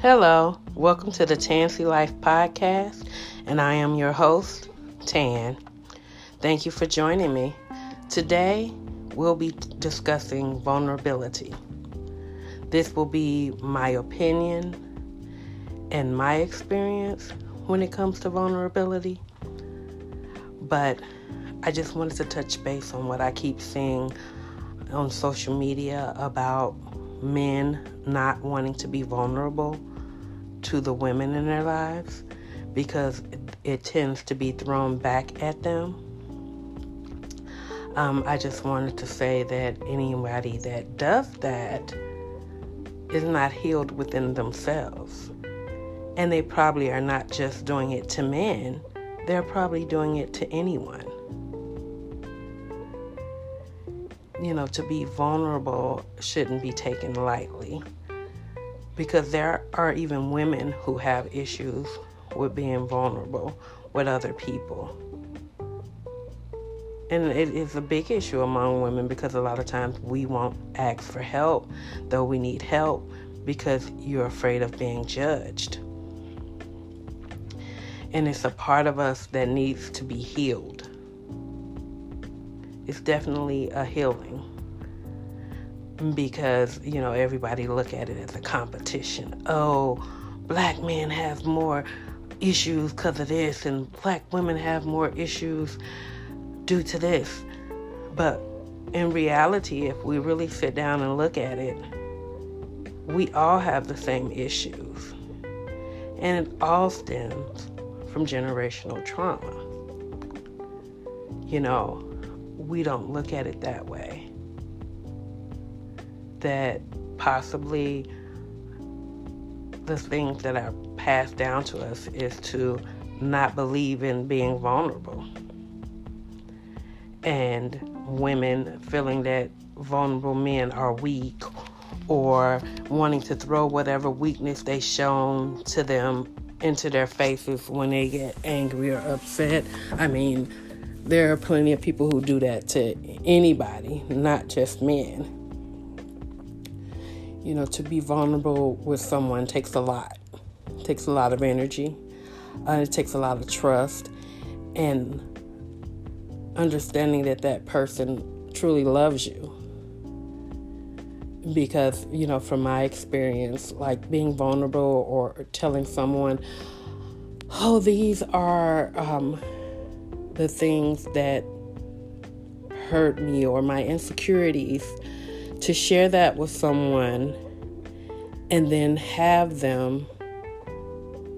Hello, welcome to the Tansy Life Podcast, and I am your host, Tan. Thank you for joining me. Today, we'll be discussing vulnerability. This will be my opinion and my experience when it comes to vulnerability, but I just wanted to touch base on what I keep seeing on social media about men not wanting to be vulnerable to the women in their lives because it, tends to be thrown back at them. Um, I just wanted to say that anybody that does that is not healed within themselves. And they probably are not just doing it to men, they're probably doing it to anyone. you know, to be vulnerable shouldn't be taken lightly because there are even women who have issues with being vulnerable with other people. And it is a big issue among women because a lot of times we won't ask for help, though we need help because you're afraid of being judged. And it's a part of us that needs to be healed it's definitely a healing because you know everybody look at it as a competition. Oh black men have more issues because of this and black women have more issues due to this. But in reality if we really sit down and look at it we all have the same issues. And it all stems from generational trauma. You know we don't look at it that way. That possibly the things that are passed down to us is to not believe in being vulnerable. And women feeling that vulnerable men are weak or wanting to throw whatever weakness they shown to them into their faces when they get angry or upset. I mean, there are plenty of people who do that to anybody, not just men. You know, to be vulnerable with someone takes a lot. It takes a lot of energy. Uh, it takes a lot of trust and understanding that that person truly loves you. Because, you know, from my experience, like being vulnerable or telling someone, oh, these are um, the things that hurt me or my insecurities, to share that with someone and then have them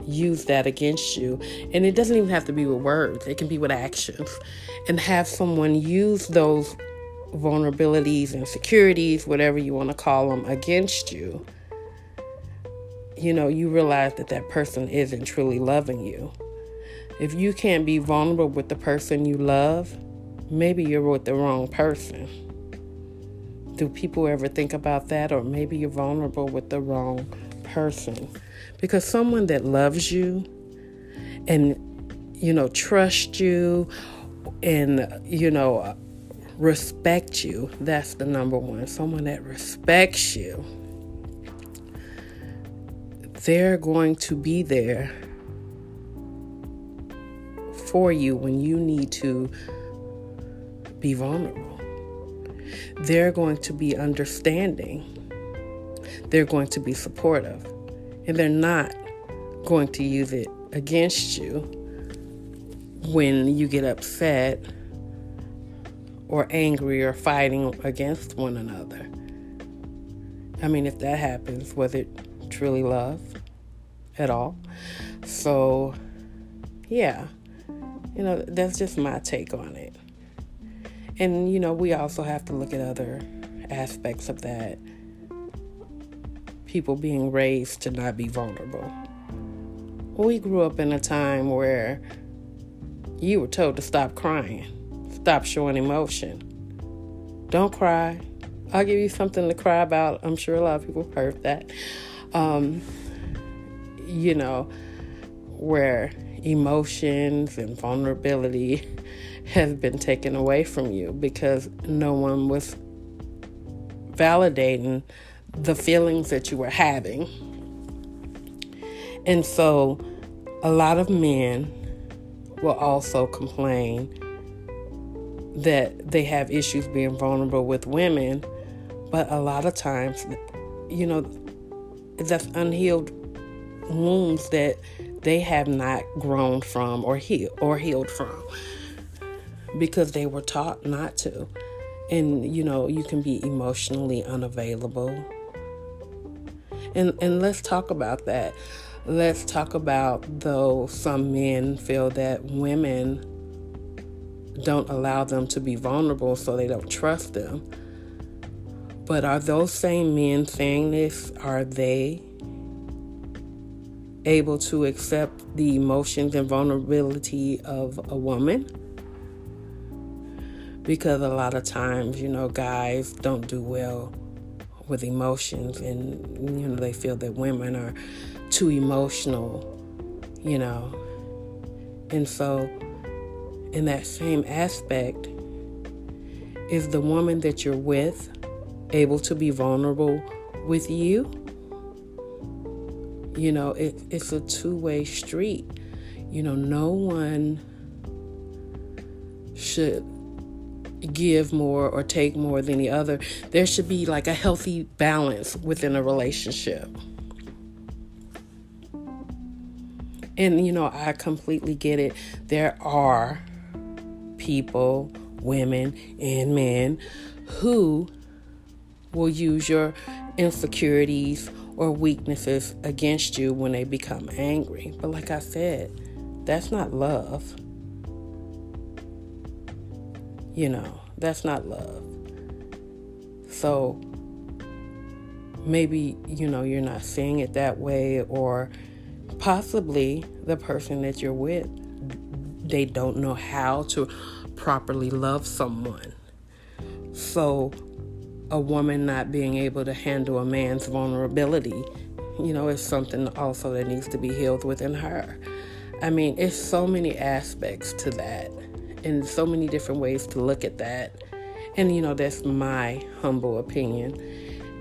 use that against you. And it doesn't even have to be with words, it can be with actions. And have someone use those vulnerabilities, and insecurities, whatever you want to call them, against you. You know, you realize that that person isn't truly loving you. If you can't be vulnerable with the person you love, maybe you're with the wrong person. Do people ever think about that? Or maybe you're vulnerable with the wrong person. Because someone that loves you and, you know, trust you and, you know, respect you, that's the number one. Someone that respects you, they're going to be there for you when you need to be vulnerable. They're going to be understanding. They're going to be supportive. And they're not going to use it against you when you get upset or angry or fighting against one another. I mean, if that happens, was it truly love at all? So, yeah. You know, that's just my take on it. And, you know, we also have to look at other aspects of that. People being raised to not be vulnerable. We grew up in a time where you were told to stop crying, stop showing emotion. Don't cry. I'll give you something to cry about. I'm sure a lot of people heard that. Um, you know, where emotions and vulnerability has been taken away from you because no one was validating the feelings that you were having. And so a lot of men will also complain that they have issues being vulnerable with women, but a lot of times, you know, that's unhealed wounds that they have not grown from or healed or healed from because they were taught not to. And you know, you can be emotionally unavailable. And and let's talk about that. Let's talk about though some men feel that women don't allow them to be vulnerable so they don't trust them. But are those same men saying this? Are they able to accept the emotions and vulnerability of a woman? Because a lot of times, you know, guys don't do well with emotions and, you know, they feel that women are too emotional, you know. And so, in that same aspect, is the woman that you're with able to be vulnerable with you? You know, it, it's a two way street. You know, no one should give more or take more than the other. There should be like a healthy balance within a relationship. And, you know, I completely get it. There are people, women, and men who will use your insecurities or weaknesses against you when they become angry. But, like I said, that's not love. You know, that's not love. So, maybe, you know, you're not seeing it that way, or possibly the person that you're with, they don't know how to properly love someone. So, a woman not being able to handle a man's vulnerability, you know, is something also that needs to be healed within her. I mean, it's so many aspects to that and so many different ways to look at that. And, you know, that's my humble opinion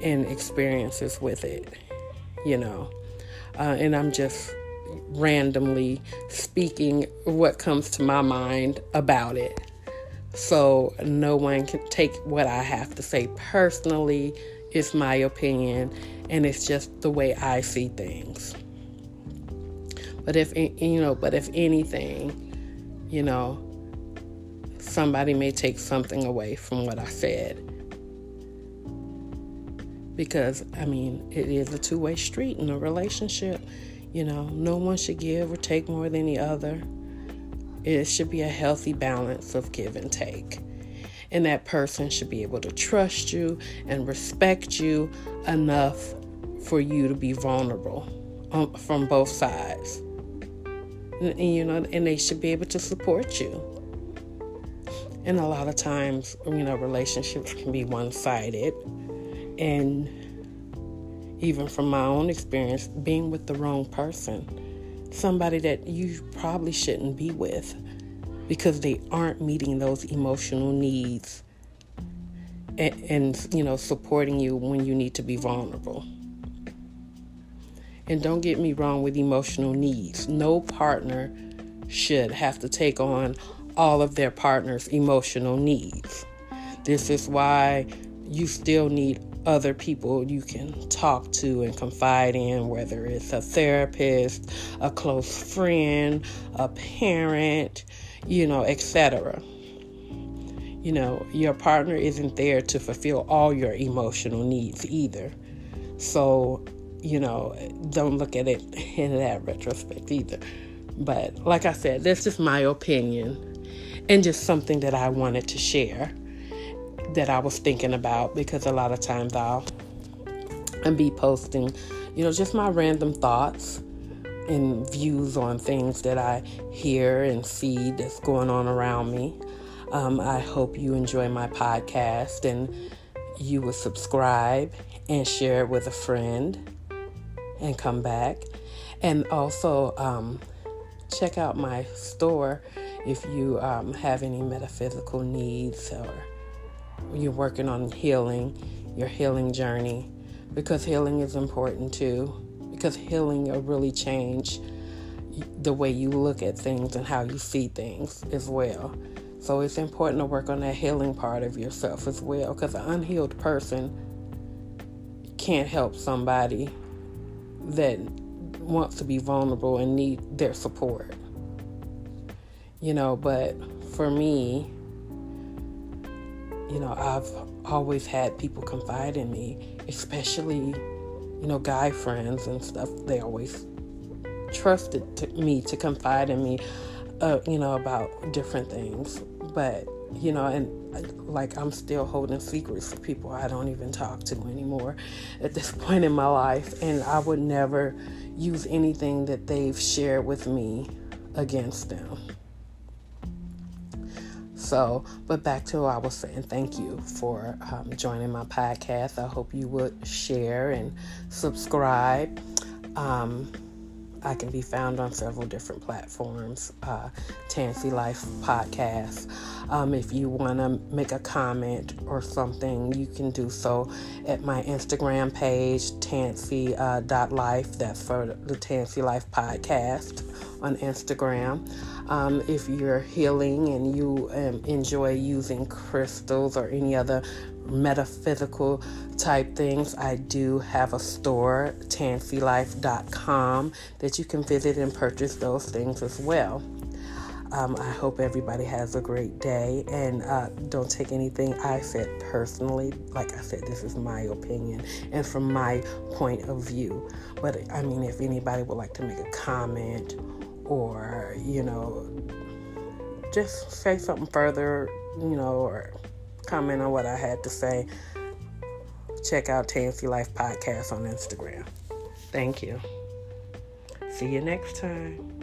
and experiences with it, you know. Uh, and I'm just randomly speaking what comes to my mind about it. So no one can take what I have to say personally. It's my opinion, and it's just the way I see things. But if you know, but if anything, you know, somebody may take something away from what I said. Because I mean, it is a two-way street in a relationship. You know, no one should give or take more than the other. It should be a healthy balance of give and take. And that person should be able to trust you and respect you enough for you to be vulnerable um, from both sides. And, and, you know, and they should be able to support you. And a lot of times, you know, relationships can be one sided. And even from my own experience, being with the wrong person somebody that you probably shouldn't be with because they aren't meeting those emotional needs and, and, you know supporting you when you need to be vulnerable and don't get me wrong with emotional needs no partner should have to take on all of their partner's emotional needs this is why you still need other people you can talk to and confide in, whether it's a therapist, a close friend, a parent, you know, etc. You know, your partner isn't there to fulfill all your emotional needs either. So, you know, don't look at it in that retrospect either. But like I said, this is my opinion and just something that I wanted to share that I was thinking about because a lot of times I'll and be posting, you know, just my random thoughts and views on things that I hear and see that's going on around me. Um, I hope you enjoy my podcast and you will subscribe and share it with a friend and come back. And also um, check out my store if you um, have any metaphysical needs or you're working on healing, your healing journey, because healing is important too. because healing will really change the way you look at things and how you see things as well. So it's important to work on that healing part of yourself as well because an unhealed person can't help somebody that wants to be vulnerable and need their support. You know, but for me, you know, I've always had people confide in me, especially, you know, guy friends and stuff. They always trusted to me to confide in me, uh, you know, about different things. But, you know, and like I'm still holding secrets for people I don't even talk to anymore at this point in my life. And I would never use anything that they've shared with me against them. So, but back to what I was saying, thank you for um, joining my podcast. I hope you would share and subscribe. Um, I can be found on several different platforms. Uh, Tansy Life Podcast. Um, if you want to make a comment or something, you can do so at my Instagram page, Tansy.life. Uh, That's for the Tansy Life Podcast on Instagram. Um, if you're healing and you um, enjoy using crystals or any other metaphysical type things, I do have a store, tansylife.com, that you can visit and purchase those things as well. Um, I hope everybody has a great day and uh, don't take anything I said personally. Like I said, this is my opinion and from my point of view. But I mean, if anybody would like to make a comment or, you know, just say something further, you know, or comment on what I had to say, check out Tansy Life Podcast on Instagram. Thank you. See you next time.